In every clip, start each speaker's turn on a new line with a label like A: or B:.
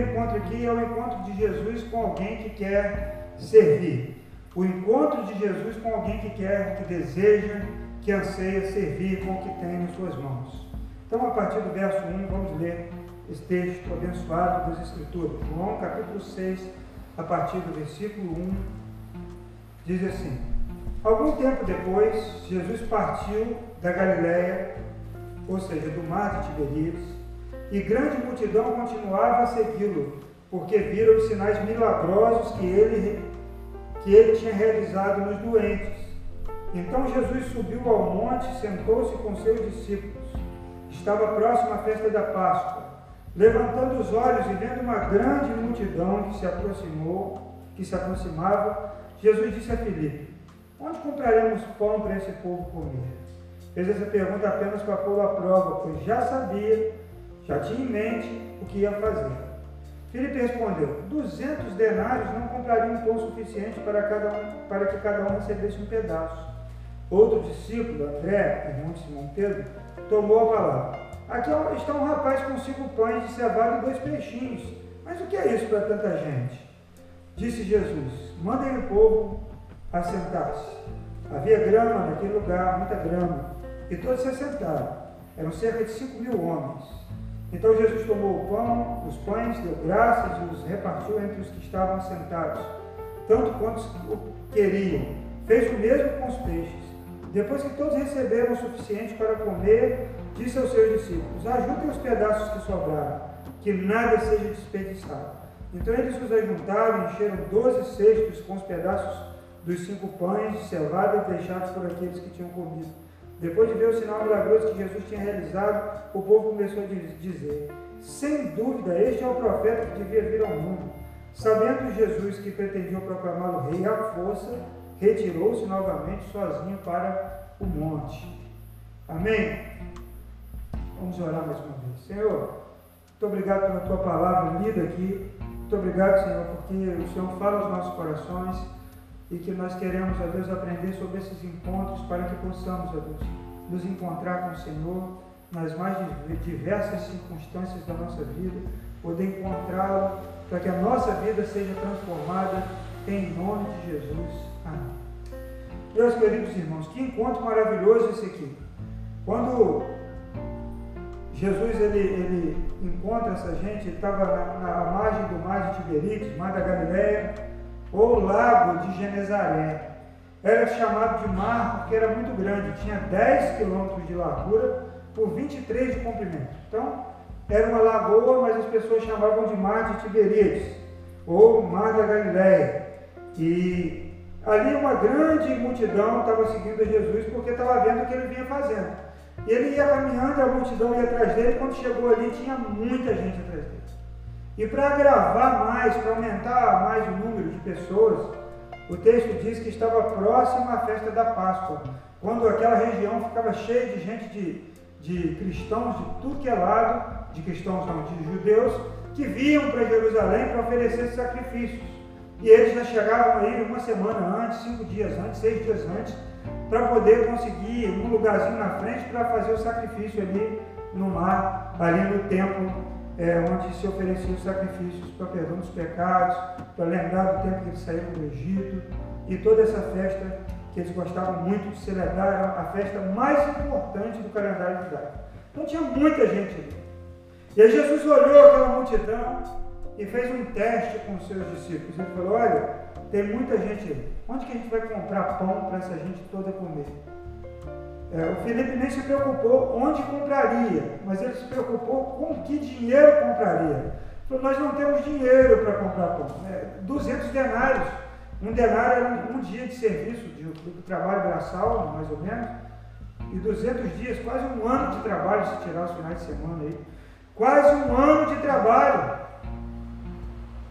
A: encontro aqui é o encontro de Jesus com alguém que quer servir. O encontro de Jesus com alguém que quer, que deseja, que anseia servir com o que tem em suas mãos. Então, a partir do verso 1, vamos ler esse texto abençoado das Escrituras. João capítulo 6, a partir do versículo 1, diz assim: Algum tempo depois, Jesus partiu da Galiléia, ou seja, do mar de Tiberíades, e grande multidão continuava a segui-lo, porque viram os sinais milagrosos que ele, que ele tinha realizado nos doentes. Então Jesus subiu ao monte sentou-se com seus discípulos. Estava próximo à festa da Páscoa. Levantando os olhos e vendo uma grande multidão que se aproximou, que se aproximava, Jesus disse a Filipe: Onde compraremos pão para esse povo comer? Fez essa pergunta apenas para pô-lo à prova, pois já sabia já tinha em mente o que ia fazer. Filipe respondeu: Duzentos denários não comprariam pão suficiente para, cada um, para que cada um recebesse um pedaço. Outro discípulo, André, irmão de Simão Pedro, tomou a palavra. Aqui está um rapaz com cinco pães de cevada e dois peixinhos. Mas o que é isso para tanta gente? Disse Jesus: Mandem o povo assentar-se. Havia grama naquele lugar, muita grama, e todos se assentaram. Eram cerca de cinco mil homens. Então Jesus tomou o pão, os pães, deu graças e os repartiu entre os que estavam sentados, tanto quantos queriam. Fez o mesmo com os peixes. Depois que todos receberam o suficiente para comer, disse aos seus discípulos: Ajuntem os pedaços que sobraram, que nada seja desperdiçado. Então eles os ajuntaram e encheram doze cestos com os pedaços dos cinco pães de cevada deixados por aqueles que tinham comido. Depois de ver o sinal milagroso que Jesus tinha realizado, o povo começou a dizer: Sem dúvida, este é o profeta que devia vir ao mundo. Sabendo Jesus que pretendiam proclamá-lo rei à força, retirou-se novamente sozinho para o monte. Amém? Vamos orar mais uma vez. Senhor, muito obrigado pela tua palavra lida aqui. Muito obrigado, Senhor, porque o Senhor fala aos nossos corações e que nós queremos, ó Deus, aprender sobre esses encontros para que possamos, ó Deus, nos encontrar com o Senhor nas mais diversas circunstâncias da nossa vida, poder encontrá-lo para que a nossa vida seja transformada em nome de Jesus. Amém. Meus queridos irmãos, que encontro maravilhoso esse aqui. Quando Jesus ele, ele encontra essa gente, ele estava na, na margem do mar de Tiberíades, mar da Galileia, ou lago de Genezaré. Era chamado de mar porque era muito grande, tinha 10 quilômetros de largura por 23 de comprimento. Então, era uma lagoa, mas as pessoas chamavam de mar de Tiberíades, ou mar da Galileia. E ali uma grande multidão estava seguindo Jesus porque estava vendo o que ele vinha fazendo. Ele ia caminhando, a multidão ia atrás dele, quando chegou ali tinha muita gente atrás dele. E para agravar mais, para aumentar mais o número de pessoas, o texto diz que estava próximo à festa da Páscoa, quando aquela região ficava cheia de gente, de, de cristãos de tudo que é lado, de cristãos não, de judeus, que vinham para Jerusalém para oferecer sacrifícios. E eles já chegavam aí uma semana antes, cinco dias antes, seis dias antes, para poder conseguir um lugarzinho na frente para fazer o sacrifício ali no mar, ali no templo é, onde se ofereciam sacrifícios para perdão dos pecados, para lembrar do tempo que eles saíram do Egito, e toda essa festa que eles gostavam muito de celebrar, era a festa mais importante do calendário judaico. Então tinha muita gente ali. E aí Jesus olhou aquela multidão e fez um teste com os seus discípulos. Ele falou: Olha, tem muita gente ali. Onde que a gente vai comprar pão para essa gente toda comer? É, o Felipe nem se preocupou onde compraria, mas ele se preocupou com que dinheiro compraria. Falou, nós não temos dinheiro para comprar pão. É, 200 denários. Um denário era um, um dia de serviço, de, de, trabalho braçal, mais ou menos. E 200 dias, quase um ano de trabalho, se tirar os finais de semana aí. Quase um ano de trabalho.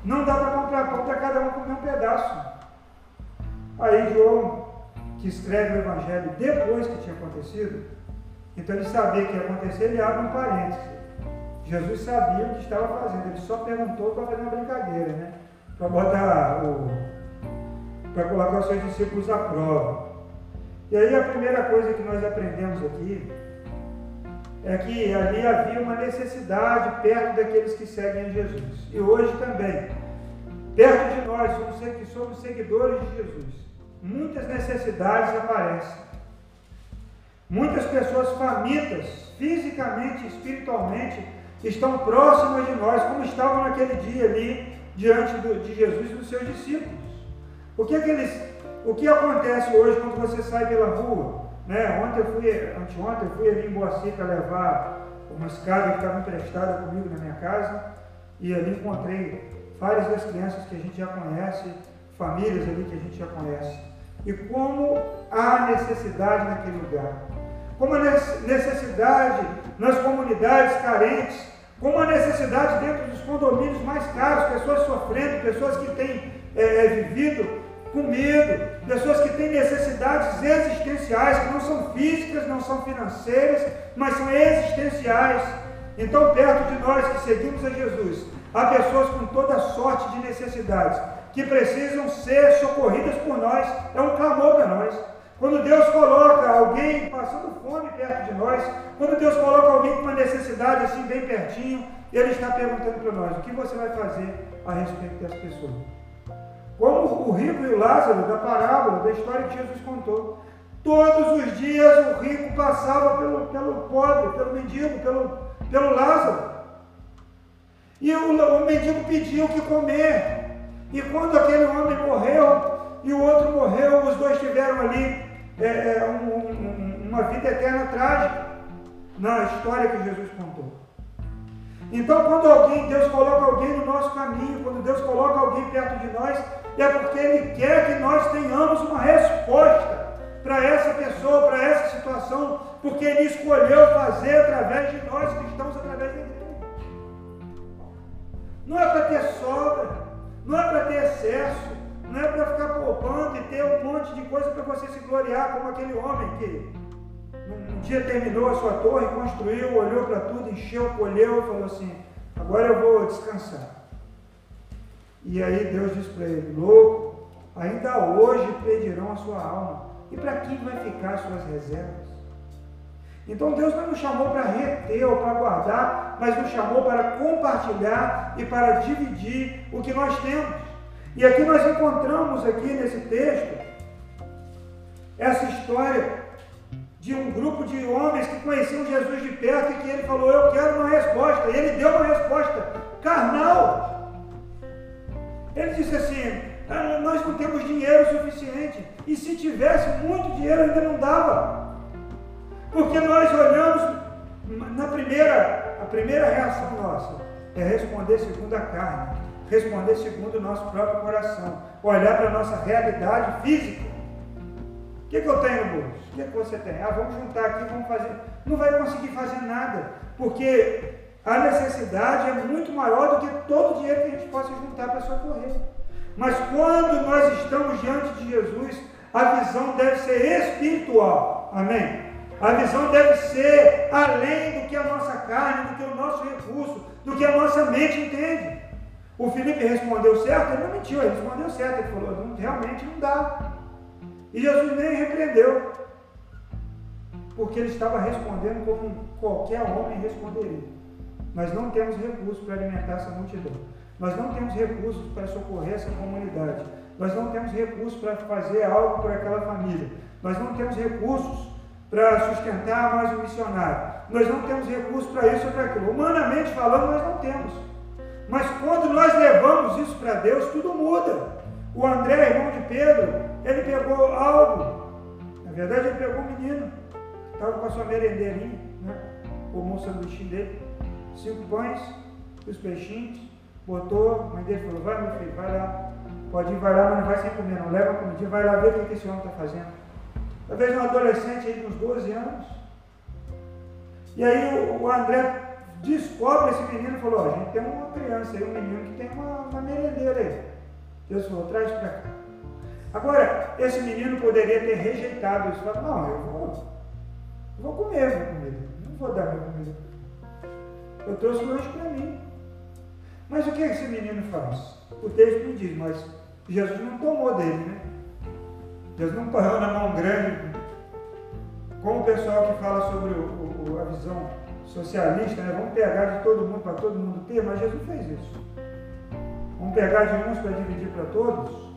A: Não dá para comprar pão para cada um comer um pedaço. Aí João que escreve o Evangelho depois que tinha acontecido, então ele sabia que ia acontecer, ele abre um parênteses. Jesus sabia o que estava fazendo, ele só perguntou para fazer uma brincadeira, né? Para botar o. para colocar os seus discípulos à prova. E aí a primeira coisa que nós aprendemos aqui é que ali havia uma necessidade perto daqueles que seguem Jesus. E hoje também, perto de nós, que somos seguidores de Jesus, muitas necessidades aparecem. Muitas pessoas famintas, fisicamente espiritualmente, estão próximas de nós, como estavam naquele dia ali, diante do, de Jesus e dos seus discípulos. O que, é que eles, o que acontece hoje quando você sai pela rua? Né? Ontem eu fui, anteontem eu fui ali em Boaci para levar uma escada que estava emprestada comigo na minha casa e ali encontrei várias das crianças que a gente já conhece, famílias ali que a gente já conhece. E como há necessidade naquele lugar. Como a necessidade nas comunidades carentes, como a necessidade dentro dos condomínios mais caros, pessoas sofrendo, pessoas que têm é, vivido com medo, pessoas que têm necessidades existenciais, que não são físicas, não são financeiras, mas são existenciais. Então, perto de nós que seguimos a Jesus, há pessoas com toda sorte de necessidades que precisam ser socorridas por nós, é um clamor para nós. Quando Deus coloca alguém passando fome perto de nós, quando Deus coloca alguém com uma necessidade assim bem pertinho, Ele está perguntando para nós: o que você vai fazer a respeito das pessoas? Como o rico e o Lázaro da parábola, da história que Jesus contou. Todos os dias o rico passava pelo, pelo pobre, pelo mendigo, pelo, pelo Lázaro. E o, o mendigo pediu o que comer. E quando aquele homem morreu e o outro morreu, os dois tiveram ali é, é, um, um, uma vida eterna trágica na história que Jesus contou. Então, quando alguém, Deus coloca alguém no nosso caminho, quando Deus coloca alguém perto de nós, é porque Ele quer que nós tenhamos uma resposta para essa pessoa, para essa situação, porque Ele escolheu fazer através de nós cristãos, através da. Não é para ter sobra, não é para ter excesso, não é para ficar poupando e ter um monte de coisa para você se gloriar, como aquele homem que um dia terminou a sua torre, construiu, olhou para tudo, encheu, colheu e falou assim: agora eu vou descansar. E aí Deus diz para ele: louco, ainda hoje pedirão a sua alma. E para quem vai ficar as suas reservas? Então Deus não nos chamou para reter ou para guardar, mas nos chamou para compartilhar e para dividir o que nós temos. E aqui nós encontramos aqui nesse texto essa história de um grupo de homens que conheciam Jesus de perto e que ele falou: Eu quero uma resposta. E ele deu uma resposta carnal. Ele disse assim: ah, Nós não temos dinheiro suficiente. E se tivesse muito dinheiro, ainda não dava. Porque nós olhamos na primeira, primeira reação nossa é responder segundo a carne, responder segundo o nosso próprio coração, olhar para a nossa realidade física que, que eu tenho no? O que, que você tem? Ah, vamos juntar aqui, vamos fazer. Não vai conseguir fazer nada, porque a necessidade é muito maior do que todo o dinheiro que a gente possa juntar para socorrer. Mas quando nós estamos diante de Jesus, a visão deve ser espiritual. Amém? A visão deve ser além do que a nossa carne, do que o nosso recurso, do que a nossa mente entende. O Felipe respondeu certo, ele não mentiu, ele respondeu certo, ele falou, realmente não dá. E Jesus nem repreendeu, porque ele estava respondendo como qualquer homem responderia. Nós não temos recursos para alimentar essa multidão. Nós não temos recursos para socorrer essa comunidade. Nós não temos recursos para fazer algo por aquela família. Nós não temos recursos para sustentar mais um missionário. Nós não temos recursos para isso ou para aquilo. Humanamente falando, nós não temos. Mas quando nós levamos isso para Deus, tudo muda. O André, irmão de Pedro, ele pegou algo. Na verdade, ele pegou um menino. Estava com a sua merendeirinha, né? Comou o sanduíche dele. Cinco pães, os peixinhos. Botou, a mãe dele falou, vai meu filho, vai lá. Pode ir, vai lá, mas não vai sem comer, não. Leva a comidinha, vai lá ver o que esse homem está fazendo. Talvez um adolescente aí de uns 12 anos. E aí o, André descobre esse menino e falou, ó, a gente tem uma criança aí, um menino que tem uma, uma merendeira aí. Deus falou, traz para cá. Agora, esse menino poderia ter rejeitado isso. Falou, não, eu vou, eu vou comer minha comida. Não vou dar minha comida. Eu trouxe lanche para mim. Mas o que esse menino faz? O texto me diz, mas Jesus não tomou dele, né? Jesus não parou na mão grande, como o pessoal que fala sobre o, o, a visão socialista, né? vamos pegar de todo mundo para todo mundo ter, mas Jesus fez isso. Vamos pegar de uns para dividir para todos.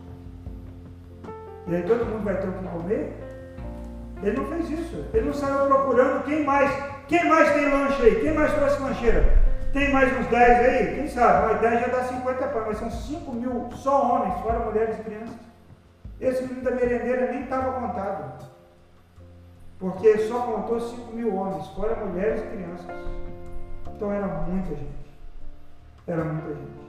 A: E aí todo mundo vai ter o que comer? Ele não fez isso. Ele não saiu procurando quem mais. Quem mais tem lanche aí? Quem mais trouxe lancheira? Tem mais uns 10 aí? Quem sabe? Mas 10 já dá 50 pães, mas são 5 mil só homens, fora mulheres e crianças. Esse menino da merendeira nem estava contado. Porque só contou 5 mil homens, fora mulheres e crianças. Então era muita gente. Era muita gente.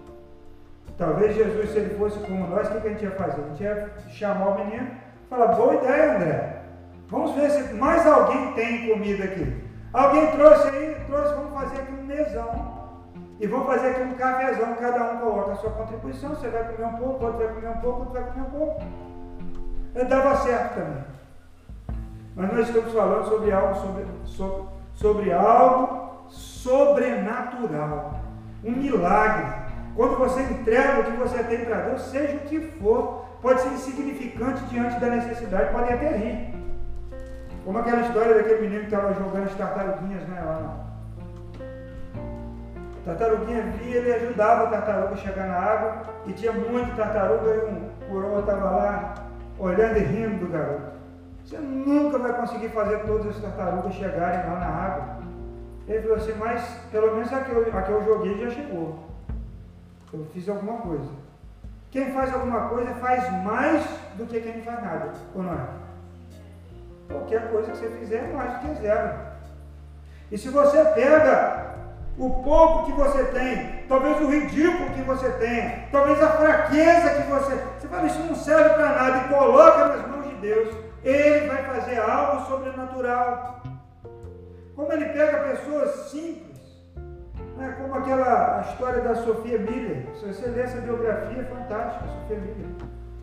A: Talvez Jesus, se ele fosse como nós, o que a gente ia fazer? A gente ia chamar o menino e falar, boa ideia, André. Vamos ver se mais alguém tem comida aqui. Alguém trouxe aí, trouxe, vamos fazer aqui um mesão. E vamos fazer aqui um cafezão, cada um coloca a sua contribuição, você vai comer um pouco, outro vai comer um pouco, outro vai comer um pouco. Dava certo também. Mas nós estamos falando sobre algo, sobre, sobre, sobre algo sobrenatural. Um milagre. Quando você entrega o que você tem para Deus, seja o que for, pode ser insignificante diante da necessidade, pode até rir. Como aquela história daquele menino que estava jogando as tartaruguinhas, né? Lá. Tartaruguinha via, ele ajudava a tartaruga a chegar na água, e tinha muita tartaruga, e um coroa estava lá, olhando e rindo do garoto. Você nunca vai conseguir fazer todas as tartarugas chegarem lá na água. Ele falou assim, mas pelo menos a que eu, a que eu joguei já chegou. Eu fiz alguma coisa. Quem faz alguma coisa faz mais do que quem não faz nada, ou não é? Qualquer coisa que você fizer é mais do que zero. E se você pega o pouco que você tem, talvez o ridículo que você tem, talvez a fraqueza que você. Você fala, isso não serve para nada, e coloca nas mãos de Deus, Ele vai fazer algo sobrenatural. Como ele pega pessoas simples, né, como aquela história da Sofia Miller. Ler essa biografia, é fantástica, Sofia Miller.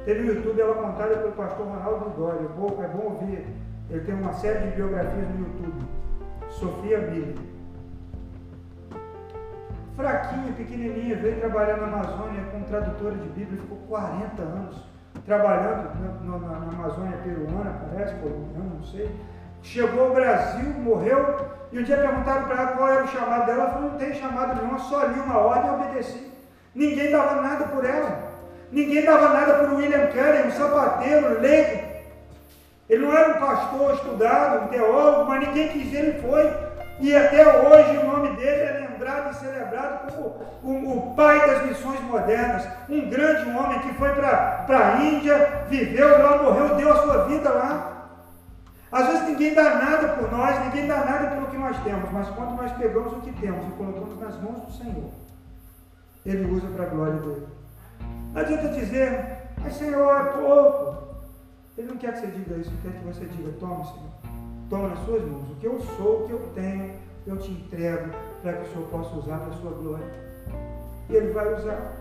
A: Teve no YouTube ela contada pelo pastor Ronaldo Dória. É bom, é bom ouvir. Ele tem uma série de biografias no YouTube. Sofia Miller. Fraquinha, pequenininha, veio trabalhar na Amazônia como tradutora de Bíblia, ficou 40 anos trabalhando na, na, na Amazônia peruana, parece, colombiana, não sei Chegou ao Brasil, morreu, e um dia perguntaram para ela qual era o chamado dela. Ela falou: não tem chamado nenhum, só li uma ordem e obedeci. Ninguém dava nada por ela. Ninguém dava nada por William Carey, um sapateiro, leigo. Ele não era um pastor estudado, um teólogo, mas ninguém quis ele foi. E até hoje o nome dele é lembrado e celebrado como o, pai das missões modernas. Um grande homem que foi para a Índia, viveu lá, morreu, deu a sua vida lá. Às vezes ninguém dá nada por nós, ninguém dá nada pelo que nós temos, mas quando nós pegamos o que temos e colocamos nas mãos do Senhor, Ele usa para a glória dele. Não adianta dizer, mas Senhor, é pouco. Ele não quer que você diga isso, ele quer que você diga, toma, Senhor, toma nas suas mãos. O que eu sou, o que eu tenho, eu te entrego para que o Senhor possa usar para a sua glória. E Ele vai usar.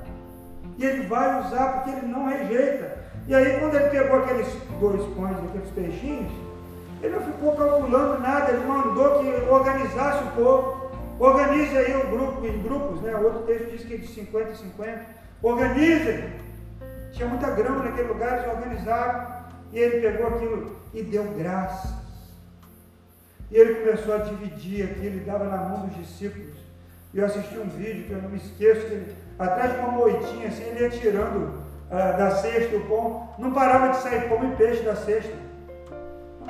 A: E Ele vai usar porque Ele não rejeita. E aí quando Ele pegou aqueles dois pães, aqueles peixinhos, ele não ficou calculando nada, ele mandou que organizasse o povo. Organize aí o grupo em grupos, né? Outro texto diz que é de 50 em 50. Organize. Tinha muita grama naquele lugar, eles organizaram. E ele pegou aquilo e deu graças. E ele começou a dividir aquilo e dava na mão dos discípulos. E eu assisti um vídeo que eu não me esqueço, que ele, atrás de uma moitinha assim, ele ia tirando uh, da cesta o pão. Não parava de sair pão e peixe da cesta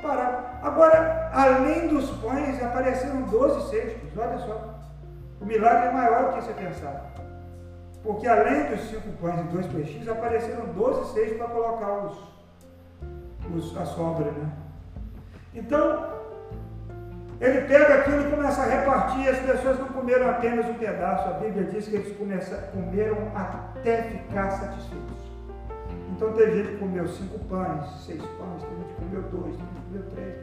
A: parar. Agora, além dos pães, apareceram 12 cestos. Olha só. O milagre é maior do que você pensar. Porque além dos cinco pães e dois peixes, apareceram 12 cestos para colocar os, os, a sobra. Né? Então, ele pega aquilo e começa a repartir. As pessoas não comeram apenas um pedaço. A Bíblia diz que eles comeram até ficar satisfeitos. Então teve gente que comeu cinco pães, seis pães, tem gente que comeu dois, tem gente que comeu três.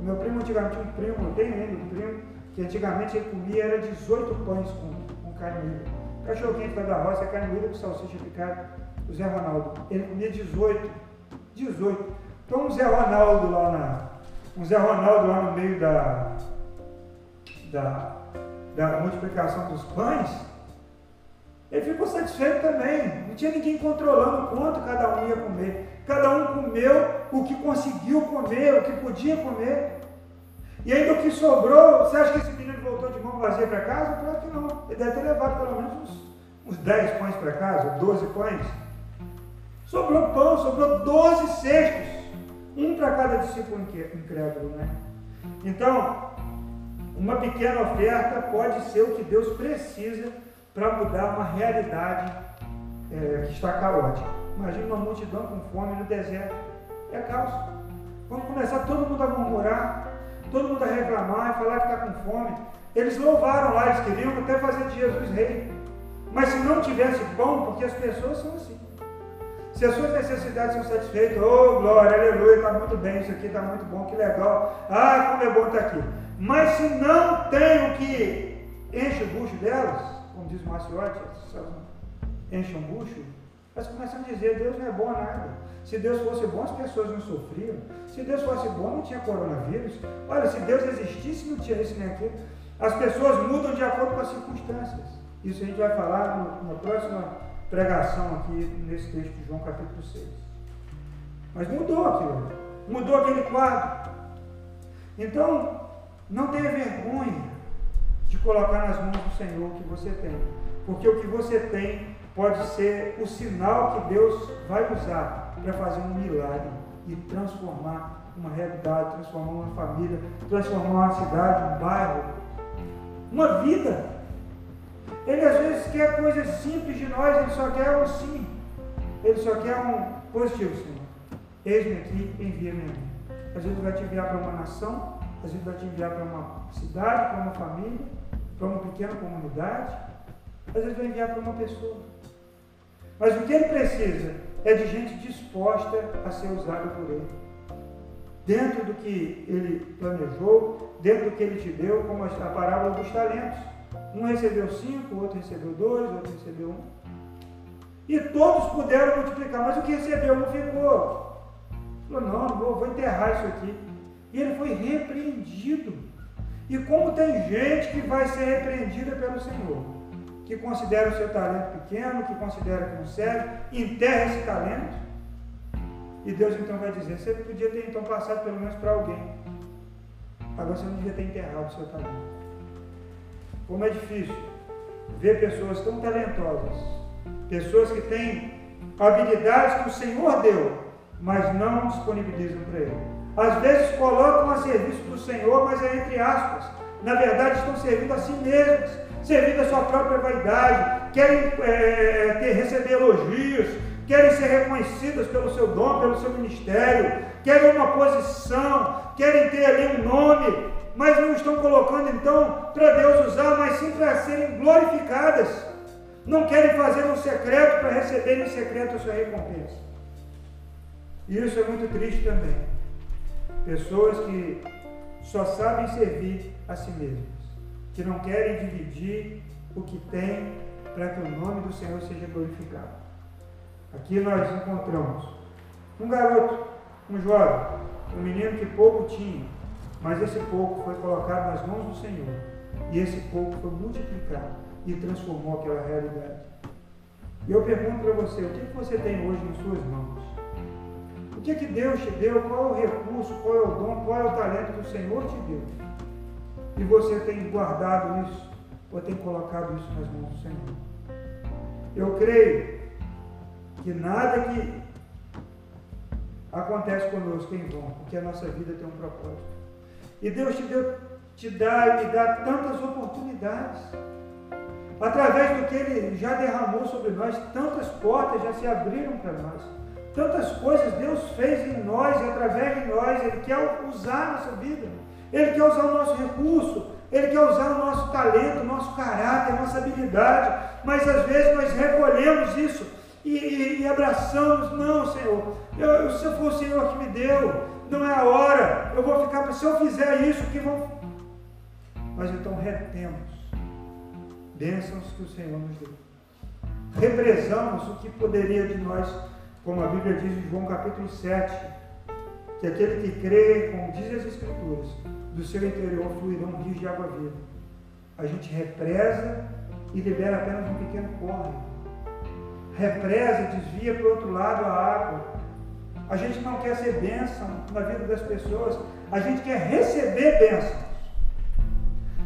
A: O meu primo antigamente um primo, eu tenho ele, um primo, que antigamente ele comia era 18 pães com, com carne moída. Cachorro quente da roça é carne moída com salsicha picada. O Zé Ronaldo, ele comia 18. 18. Então um Zé Ronaldo lá na. Um Zé Ronaldo lá no meio da, da, da multiplicação dos pães, ele ficou satisfeito também. Não tinha ninguém controlando quanto cada um ia comer. Cada um comeu o que conseguiu comer, o que podia comer. E ainda o que sobrou, você acha que esse menino voltou de mão vazia para casa? Claro que não. Ele deve ter levado pelo menos uns, uns 10 pães para casa, 12 pães. Sobrou pão, sobrou 12 cestos. Um para cada discípulo incrédulo, né? Então, uma pequena oferta pode ser o que Deus precisa para mudar uma realidade é, que está caótica. Imagina uma multidão com fome no deserto. É caos. Vamos começar todo mundo a murmurar, todo mundo a reclamar e falar que está com fome. Eles louvaram lá, eles queriam até fazer de Jesus rei. Mas se não tivesse pão, porque as pessoas são assim. Se as suas necessidades são satisfeitas, oh glória, aleluia, está muito bem, isso aqui está muito bom, que legal. Ah, como é bom estar tá aqui. Mas se não tem o que enche o bucho delas, como diz o Maciotti, enche um bucho, elas começam a dizer, Deus não é bom a nada. Se Deus fosse bom, as pessoas não sofriam. Se Deus fosse bom, não tinha coronavírus. Olha, se Deus existisse, não tinha isso nem aquilo. As pessoas mudam de acordo com as circunstâncias. Isso a gente vai falar na próxima pregação aqui nesse texto de João capítulo 6. Mas mudou aquilo, mudou aquele quadro. Então, não tenha vergonha de colocar nas mãos do Senhor o que você tem, porque o que você tem pode ser o sinal que Deus vai usar para fazer um milagre e transformar uma realidade, transformar uma família, transformar uma cidade, um bairro, uma vida. Ele às vezes quer coisas simples de nós, ele só quer um sim. Ele só quer um positivo, Senhor. Eis-me aqui, envia-me a mim. Às vezes vai te enviar para uma nação, às vezes vai te enviar para uma cidade, para uma família, para uma pequena comunidade, às vezes vai enviar para uma pessoa. Mas o que ele precisa é de gente disposta a ser usada por ele. Dentro do que ele planejou, dentro do que ele te deu, como a parábola dos talentos. Um recebeu cinco, outro recebeu dois, outro recebeu um. E todos puderam multiplicar, mas o que recebeu não ficou. Falou, não, não vou, vou enterrar isso aqui. E ele foi repreendido. E como tem gente que vai ser repreendida pelo Senhor que considera o seu talento pequeno, que considera que não serve, enterra esse talento. E Deus então vai dizer: você podia ter então passado pelo menos para alguém. Agora você não devia ter enterrado o seu talento. Como é difícil ver pessoas tão talentosas, pessoas que têm habilidades que o Senhor deu, mas não disponibilizam para ele. Às vezes colocam a serviço do Senhor, mas é entre aspas. Na verdade, estão servindo a si mesmas servindo a sua própria vaidade, querem é, ter, receber elogios, querem ser reconhecidas pelo seu dom, pelo seu ministério, querem uma posição, querem ter ali um nome, mas não estão colocando então para Deus usar, mas sim para serem glorificadas. Não querem fazer um secreto para receber em secreto a sua recompensa. E isso é muito triste também. Pessoas que só sabem servir a si mesmas que não querem dividir o que tem para que o nome do Senhor seja glorificado. Aqui nós encontramos um garoto, um jovem, um menino que pouco tinha, mas esse pouco foi colocado nas mãos do Senhor e esse pouco foi multiplicado e transformou aquela realidade. E eu pergunto para você, o que, que você tem hoje em suas mãos? O que, que Deus te deu? Qual é o recurso? Qual é o dom? Qual é o talento que o Senhor te deu? E você tem guardado isso, ou tem colocado isso nas mãos do Senhor. Eu creio que nada que acontece conosco em vão, porque a nossa vida tem um propósito. E Deus te, deu, te dá e me dá tantas oportunidades. Através do que Ele já derramou sobre nós, tantas portas já se abriram para nós. Tantas coisas Deus fez em nós e através de nós, Ele quer usar a nossa vida. Ele quer usar o nosso recurso, Ele quer usar o nosso talento, o nosso caráter, a nossa habilidade, mas às vezes nós recolhemos isso e, e, e abraçamos, não, Senhor, eu, se for o Senhor que me deu, não é a hora, eu vou ficar, se eu fizer isso, que vão. Mas então retemos bênçãos que o Senhor nos deu. Represamos o que poderia de nós, como a Bíblia diz em João capítulo 7, que aquele que crê, como diz as Escrituras, do seu interior fluirão rios de água viva. A gente represa e libera apenas um pequeno córrego. Represa, desvia para o outro lado a água. A gente não quer ser bênção na vida das pessoas. A gente quer receber bênçãos.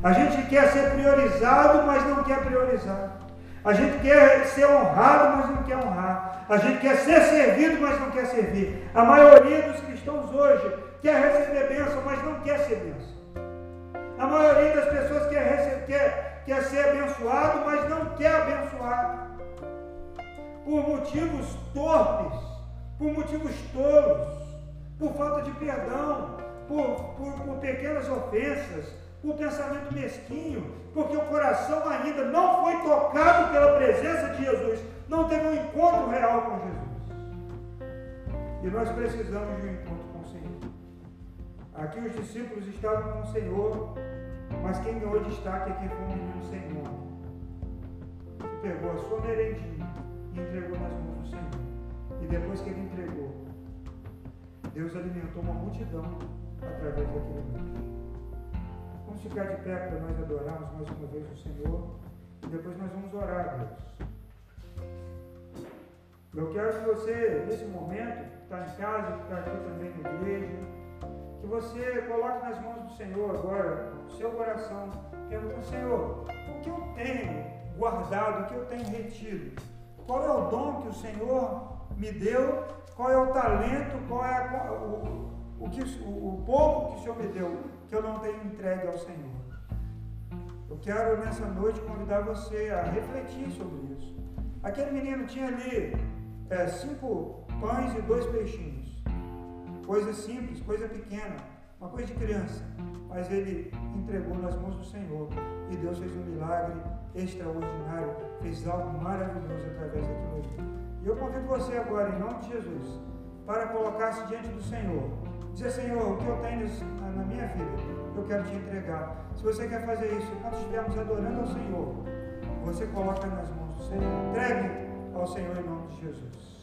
A: A gente quer ser priorizado, mas não quer priorizar. A gente quer ser honrado, mas não quer honrar. A gente quer ser servido, mas não quer servir. A maioria dos cristãos hoje quer receber bênção, mas não quer ser bênção. A maioria das pessoas quer, receber, quer, quer ser abençoado, mas não quer abençoar. Por motivos torpes, por motivos tolos, por falta de perdão, por, por, por pequenas ofensas, por pensamento mesquinho, porque o coração ainda não foi tocado pela presença de Jesus, não teve um encontro real com Jesus. E nós precisamos de um encontro com o Senhor. Aqui os discípulos estavam com o Senhor, mas quem ganhou destaque aqui foi um menino nome, que pegou a sua merendinha e entregou nas mãos do Senhor. E depois que ele entregou, Deus alimentou uma multidão através daquele menino. Vamos ficar de pé para nós adorarmos mais uma vez o Senhor e depois nós vamos orar, Deus. Eu quero que você, nesse momento, que está em casa, que está aqui também na igreja, que você coloque nas mãos do Senhor agora o seu coração, perguntando, Senhor, o que eu tenho guardado, o que eu tenho retido? Qual é o dom que o Senhor me deu? Qual é o talento? Qual é a, o, o, que, o, o pouco que o Senhor me deu que eu não tenho entregue ao Senhor? Eu quero nessa noite convidar você a refletir sobre isso. Aquele menino tinha ali é, cinco pães e dois peixinhos. Coisa simples, coisa pequena, uma coisa de criança. Mas ele entregou nas mãos do Senhor. E Deus fez um milagre extraordinário, fez algo maravilhoso através daquilo ali. E eu convido você agora, em nome de Jesus, para colocar-se diante do Senhor. Dizer, Senhor, o que eu tenho na minha vida, eu quero te entregar. Se você quer fazer isso, enquanto estivermos adorando ao Senhor, você coloca nas mãos do Senhor. Entregue ao Senhor em nome de Jesus.